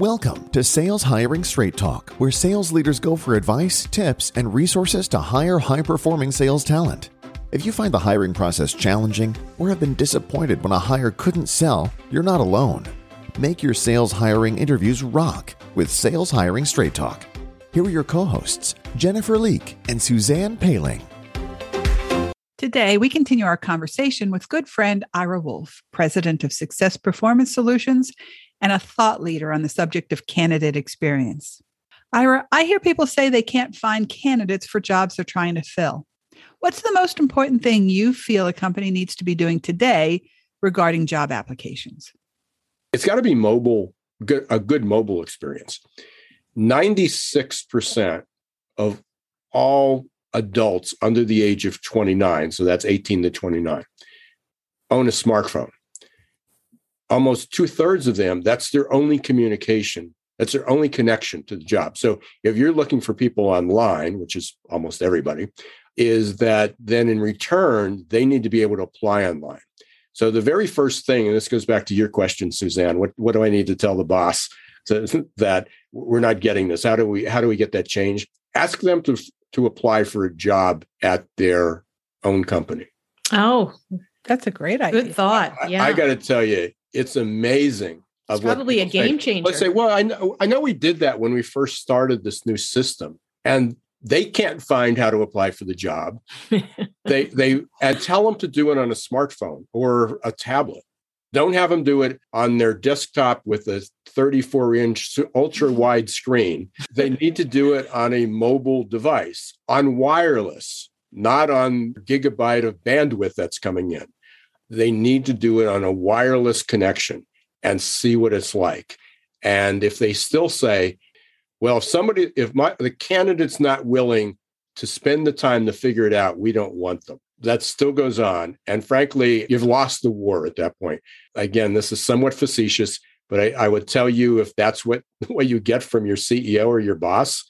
Welcome to Sales Hiring Straight Talk, where sales leaders go for advice, tips, and resources to hire high performing sales talent. If you find the hiring process challenging or have been disappointed when a hire couldn't sell, you're not alone. Make your sales hiring interviews rock with Sales Hiring Straight Talk. Here are your co hosts, Jennifer Leake and Suzanne Paling. Today, we continue our conversation with good friend Ira Wolfe, president of Success Performance Solutions and a thought leader on the subject of candidate experience. Ira, I hear people say they can't find candidates for jobs they're trying to fill. What's the most important thing you feel a company needs to be doing today regarding job applications? It's got to be mobile, a good mobile experience. 96% of all adults under the age of 29, so that's 18 to 29, own a smartphone almost two thirds of them, that's their only communication. That's their only connection to the job. So if you're looking for people online, which is almost everybody, is that then in return, they need to be able to apply online. So the very first thing, and this goes back to your question, Suzanne, what, what do I need to tell the boss to, that we're not getting this? How do we how do we get that change? Ask them to to apply for a job at their own company. Oh, that's a great idea. Good thought. Yeah. I, I got to tell you, it's amazing. It's probably a game say. changer. Let's say, well, I know, I know we did that when we first started this new system, and they can't find how to apply for the job. they they and tell them to do it on a smartphone or a tablet. Don't have them do it on their desktop with a 34 inch ultra wide screen. They need to do it on a mobile device, on wireless, not on gigabyte of bandwidth that's coming in they need to do it on a wireless connection and see what it's like. And if they still say, well, if somebody, if my the candidate's not willing to spend the time to figure it out, we don't want them. That still goes on. And frankly, you've lost the war at that point. Again, this is somewhat facetious, but I, I would tell you if that's what what you get from your CEO or your boss,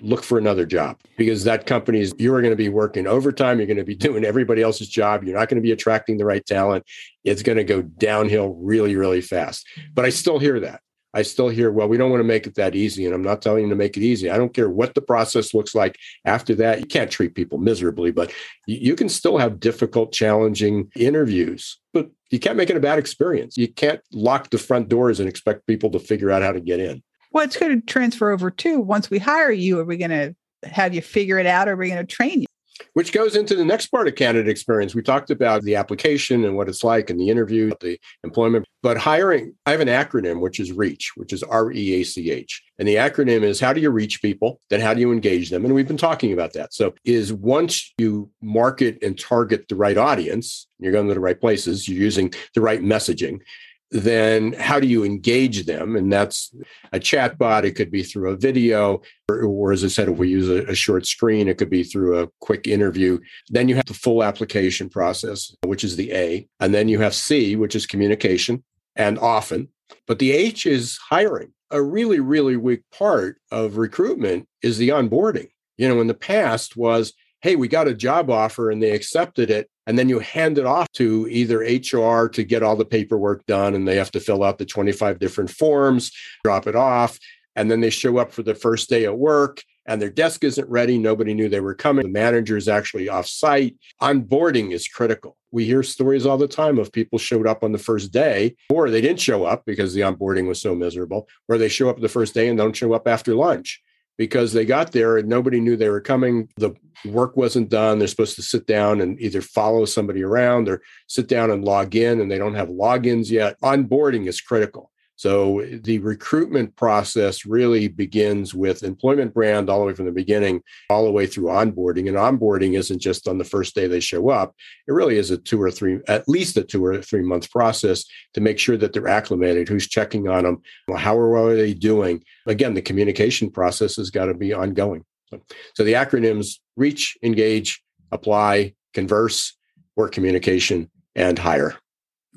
look for another job because that company is you are going to be working overtime you're going to be doing everybody else's job you're not going to be attracting the right talent. It's going to go downhill really really fast. But i still hear that. I still hear well we don't want to make it that easy and i'm not telling you to make it easy. I don't care what the process looks like after that. You can't treat people miserably but you can still have difficult challenging interviews. But you can't make it a bad experience. You can't lock the front doors and expect people to figure out how to get in well, it's going to transfer over too. Once we hire you, are we going to have you figure it out or are we going to train you? Which goes into the next part of candidate experience. We talked about the application and what it's like and the interview, the employment, but hiring, I have an acronym, which is REACH, which is R E A C H. And the acronym is how do you reach people? Then how do you engage them? And we've been talking about that. So, is once you market and target the right audience, you're going to the right places, you're using the right messaging, then how do you engage them? And that's a chat bot. It could be through a video, or, or as I said, if we use a, a, short screen, it could be through a quick interview. Then you have the full application process, which is the A. And then you have C, which is communication and often. But the H is hiring. A really, really weak part of recruitment is the onboarding. You know, in the past was, hey, we got a job offer and they accepted it and then you hand it off to either HR to get all the paperwork done and they have to fill out the 25 different forms, drop it off, and then they show up for the first day at work and their desk isn't ready. Nobody knew they were coming. The manager is actually off site. Onboarding is critical. We hear stories all the time of people showed up on the first day, or they didn't show up because the onboarding was so miserable, or they show up the first day and don't show up after lunch because they got there and nobody knew they were coming. The work wasn't done. They're supposed to sit down and either follow somebody around or sit down and log in, and they don't have logins yet. Onboarding is critical. So the recruitment process really begins with employment brand all the way from the beginning, all the way through onboarding. And onboarding isn't just on the first day they show up. It really is a two or three, at least a two or three month process to make sure that they're acclimated, who's checking on them, how are they doing. Again, the communication process has got to be ongoing. So, so the acronyms reach, engage, apply, converse, work communication, and hire.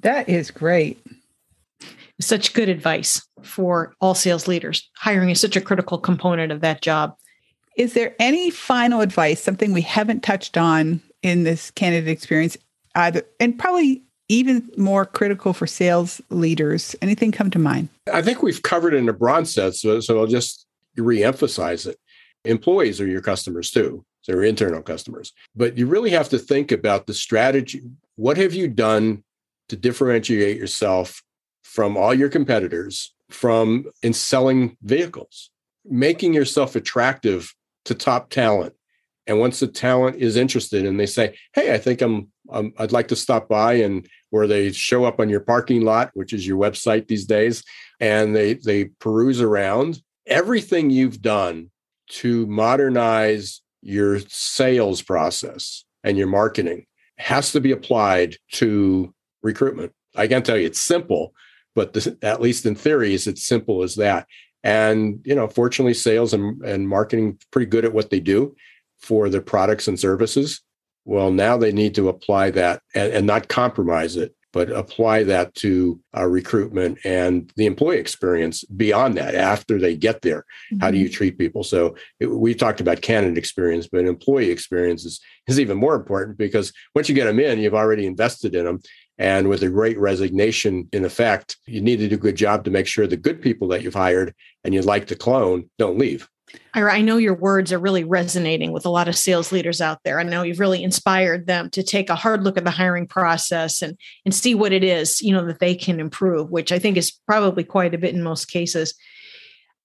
That is great such good advice for all sales leaders. Hiring is such a critical component of that job. Is there any final advice, something we haven't touched on in this candidate experience, either, and probably even more critical for sales leaders? Anything come to mind? I think we've covered it in a broad sense, so, so I'll just reemphasize it. Employees are your customers too, they're internal customers. But you really have to think about the strategy. What have you done to differentiate yourself from all your competitors from in selling vehicles? Making yourself attractive to top talent. And once the talent is interested and they say, "Hey, I think I'm, I'm I'd like to stop by," and where they show up on your parking lot, which is your website these days, and they they peruse around everything you've done to modernize your sales process and your marketing has to be applied to recruitment. I can tell you it's simple, but this, at least in theory, is it's simple as that. And you know, fortunately, sales and, and marketing pretty good at what they do for their products and services. Well, now they need to apply that and, and not compromise it but apply that to uh, recruitment and the employee experience beyond that after they get there mm-hmm. how do you mm-hmm. treat people so it, we talked about candidate experience but employee experience is, is even more important because once you get them in you've already invested in them and with a great resignation in effect you need to do a good job to make sure the good people that you've hired and you'd like to clone don't leave Ira, I know your words are really resonating with a lot of sales leaders out there. I know you've really inspired them to take a hard look at the hiring process and and see what it is, you know, that they can improve, which I think is probably quite a bit in most cases.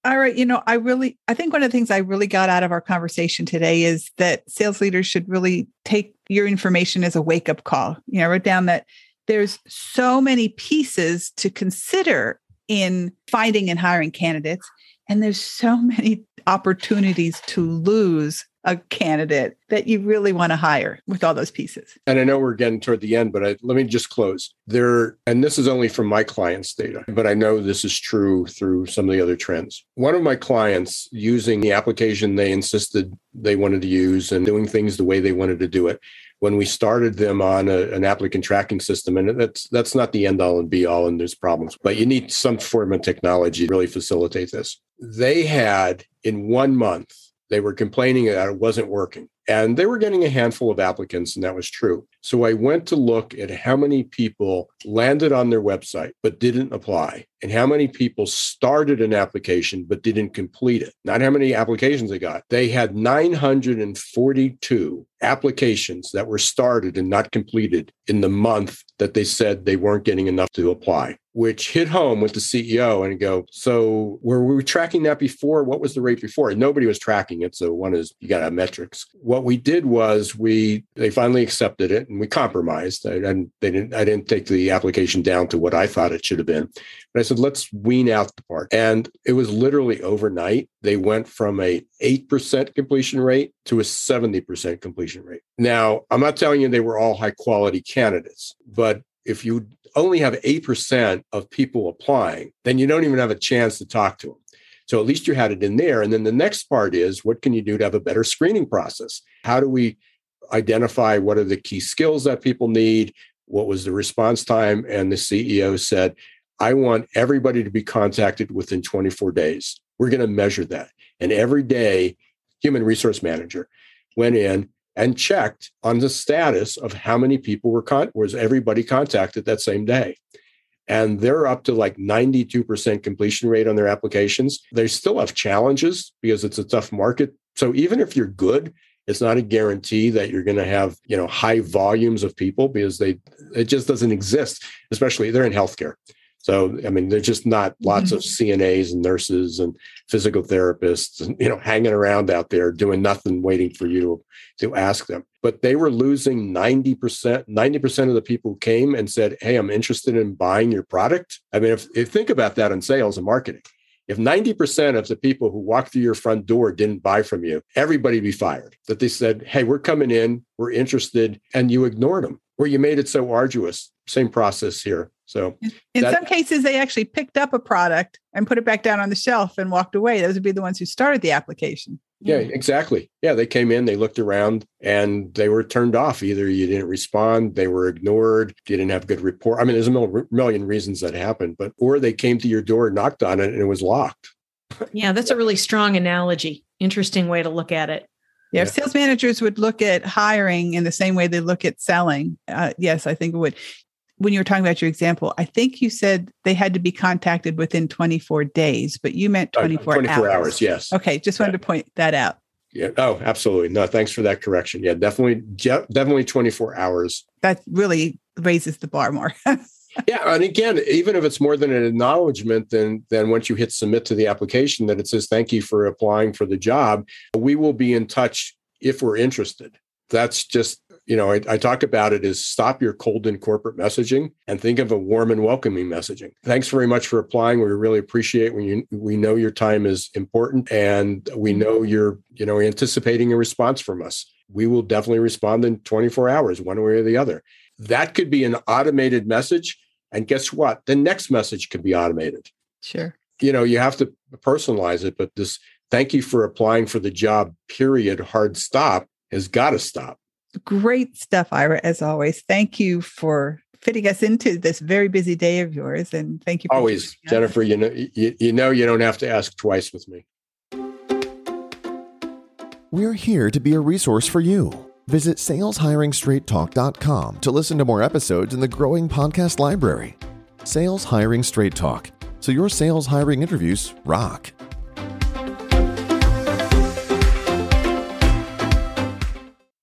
All right, you know, I really I think one of the things I really got out of our conversation today is that sales leaders should really take your information as a wake-up call. You know, I wrote down that there's so many pieces to consider in finding and hiring candidates and there's so many opportunities to lose a candidate that you really want to hire with all those pieces. And I know we're getting toward the end, but I, let me just close. There, and this is only from my clients' data, but I know this is true through some of the other trends. One of my clients using the application they insisted they wanted to use and doing things the way they wanted to do it when we started them on a, an applicant tracking system and that's that's not the end all and be all and there's problems but you need some form of technology to really facilitate this. They had in one month they were complaining that it wasn't working and they were getting a handful of applicants and that was true so i went to look at how many people landed on their website but didn't apply and how many people started an application but didn't complete it not how many applications they got they had 942 applications that were started and not completed in the month that they said they weren't getting enough to apply which hit home with the CEO and go, so were we tracking that before? What was the rate before? And nobody was tracking it. So one is you got to have metrics. What we did was we they finally accepted it and we compromised. And they didn't I didn't take the application down to what I thought it should have been. But I said, let's wean out the part. And it was literally overnight. They went from a 8% completion rate to a 70% completion rate. Now, I'm not telling you they were all high quality candidates, but if you only have 8% of people applying, then you don't even have a chance to talk to them. So at least you had it in there. And then the next part is what can you do to have a better screening process? How do we identify what are the key skills that people need? What was the response time? And the CEO said, I want everybody to be contacted within 24 days. We're going to measure that. And every day, human resource manager went in and checked on the status of how many people were con- was everybody contacted that same day and they're up to like 92% completion rate on their applications. They still have challenges because it's a tough market. So even if you're good it's not a guarantee that you're going to have you know high volumes of people because they it just doesn't exist especially they're in healthcare so, I mean, there's just not lots mm-hmm. of CNAs and nurses and physical therapists, and, you know, hanging around out there doing nothing, waiting for you to, to ask them. But they were losing 90%, 90% of the people who came and said, Hey, I'm interested in buying your product. I mean, if, if think about that in sales and marketing. If 90% of the people who walked through your front door didn't buy from you, everybody be fired. That they said, Hey, we're coming in, we're interested, and you ignored them, or you made it so arduous. Same process here. So in that, some cases, they actually picked up a product and put it back down on the shelf and walked away. Those would be the ones who started the application. Yeah, exactly. Yeah, they came in, they looked around, and they were turned off. Either you didn't respond, they were ignored, you didn't have good report. I mean, there's a million reasons that happened, but or they came to your door, knocked on it, and it was locked. yeah, that's a really strong analogy. Interesting way to look at it. Yeah, if sales managers would look at hiring in the same way they look at selling, uh, yes, I think it would when you were talking about your example, I think you said they had to be contacted within 24 days, but you meant 24, uh, 24 hours. hours. Yes. Okay. Just wanted yeah. to point that out. Yeah. Oh, absolutely. No, thanks for that correction. Yeah, definitely, definitely 24 hours. That really raises the bar more. yeah, and again, even if it's more than an acknowledgement, then then once you hit submit to the application, that it says thank you for applying for the job, we will be in touch if we're interested. That's just you know, I, I, talk about it is stop your cold and corporate messaging and think of a warm and welcoming messaging. Thanks very much for applying. We really appreciate when you we know your time is important and we know you're, you know, anticipating a response from us. We will definitely respond in 24 hours, one way or the other. That could be an automated message. And guess what? The next message could be automated. Sure. You know, you have to personalize it, but this thank you for applying for the job, period, hard stop has got to stop. Great stuff, Ira, as always. Thank you for fitting us into this very busy day of yours. And thank you. Always, Jennifer, you know, you, you know, you don't have to ask twice with me. We're here to be a resource for you. Visit saleshiringstraighttalk.com to listen to more episodes in the growing podcast library. Sales Hiring Straight Talk. So your sales hiring interviews rock.